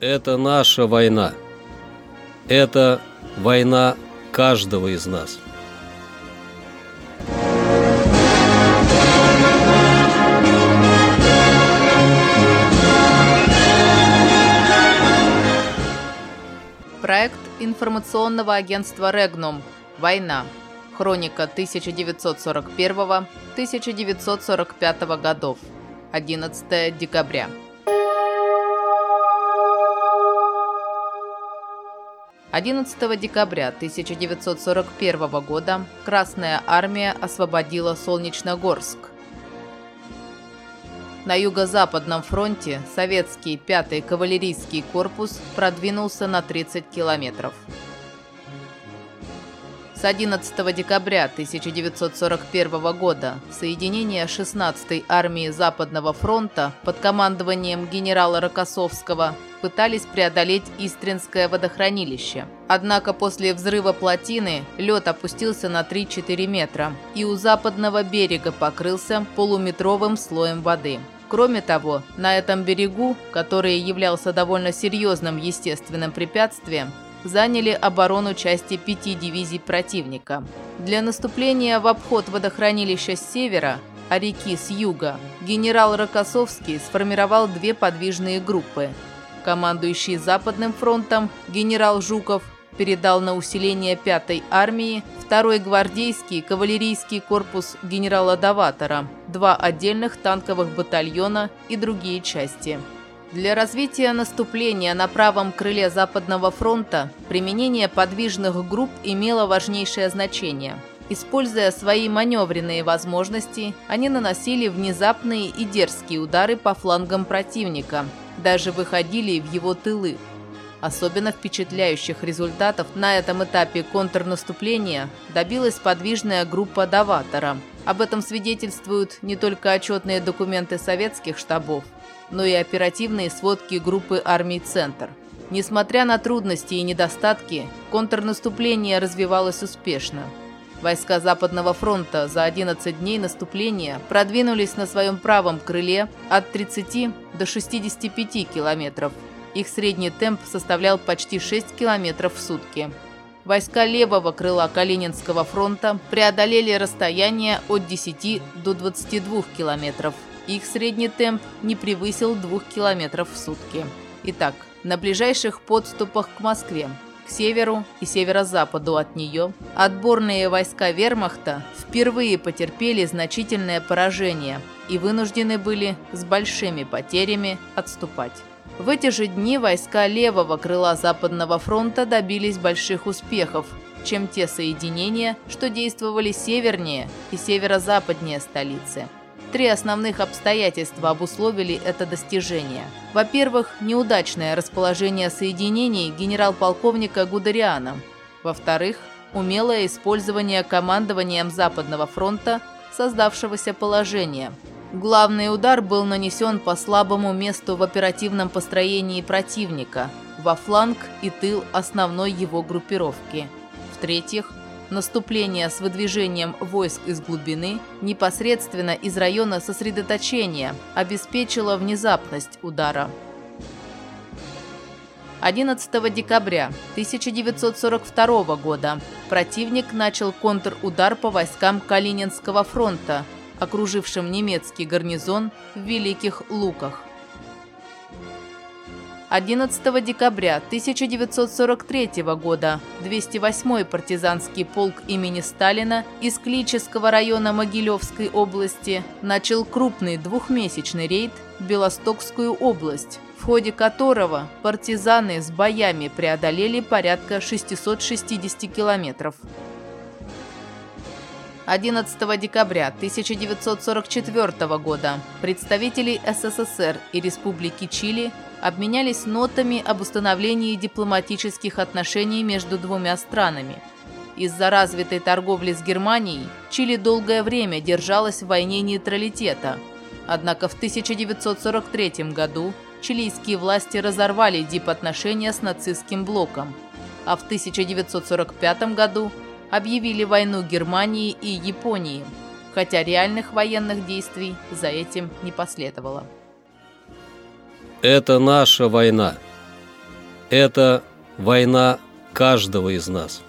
Это наша война. Это война каждого из нас. Проект информационного агентства «Регнум. Война. Хроника 1941-1945 годов. 11 декабря. 11 декабря 1941 года Красная Армия освободила Солнечногорск. На юго-западном фронте советский 5-й кавалерийский корпус продвинулся на 30 километров. С 11 декабря 1941 года соединения 16-й армии Западного фронта под командованием генерала Рокоссовского пытались преодолеть Истринское водохранилище. Однако после взрыва плотины лед опустился на 3-4 метра и у западного берега покрылся полуметровым слоем воды. Кроме того, на этом берегу, который являлся довольно серьезным естественным препятствием, заняли оборону части пяти дивизий противника. Для наступления в обход водохранилища с севера, а реки с юга, генерал Рокоссовский сформировал две подвижные группы. Командующий Западным фронтом генерал Жуков передал на усиление 5-й армии 2-й гвардейский кавалерийский корпус генерала Даватора, два отдельных танковых батальона и другие части. Для развития наступления на правом крыле Западного фронта применение подвижных групп имело важнейшее значение. Используя свои маневренные возможности, они наносили внезапные и дерзкие удары по флангам противника, даже выходили в его тылы. Особенно впечатляющих результатов на этом этапе контрнаступления добилась подвижная группа Даватора. Об этом свидетельствуют не только отчетные документы советских штабов, но и оперативные сводки группы армий «Центр». Несмотря на трудности и недостатки, контрнаступление развивалось успешно. Войска Западного фронта за 11 дней наступления продвинулись на своем правом крыле от 30 до 65 километров. Их средний темп составлял почти 6 километров в сутки. Войска левого крыла Калининского фронта преодолели расстояние от 10 до 22 километров – их средний темп не превысил 2 км в сутки. Итак, на ближайших подступах к Москве, к северу и северо-западу от нее, отборные войска вермахта впервые потерпели значительное поражение и вынуждены были с большими потерями отступать. В эти же дни войска левого крыла Западного фронта добились больших успехов, чем те соединения, что действовали севернее и северо-западнее столицы. Три основных обстоятельства обусловили это достижение. Во-первых, неудачное расположение соединений генерал-полковника Гудериана. Во-вторых, умелое использование командованием Западного фронта создавшегося положения. Главный удар был нанесен по слабому месту в оперативном построении противника, во фланг и тыл основной его группировки. В-третьих, Наступление с выдвижением войск из глубины непосредственно из района сосредоточения обеспечило внезапность удара. 11 декабря 1942 года противник начал контрудар по войскам Калининского фронта, окружившим немецкий гарнизон в Великих Луках. 11 декабря 1943 года 208-й партизанский полк имени Сталина из Клического района Могилевской области начал крупный двухмесячный рейд в Белостокскую область, в ходе которого партизаны с боями преодолели порядка 660 километров. 11 декабря 1944 года представители СССР и Республики Чили обменялись нотами об установлении дипломатических отношений между двумя странами. Из-за развитой торговли с Германией Чили долгое время держалась в войне нейтралитета. Однако в 1943 году чилийские власти разорвали дипотношения с нацистским блоком, а в 1945 году объявили войну Германии и Японии, хотя реальных военных действий за этим не последовало. Это наша война. Это война каждого из нас.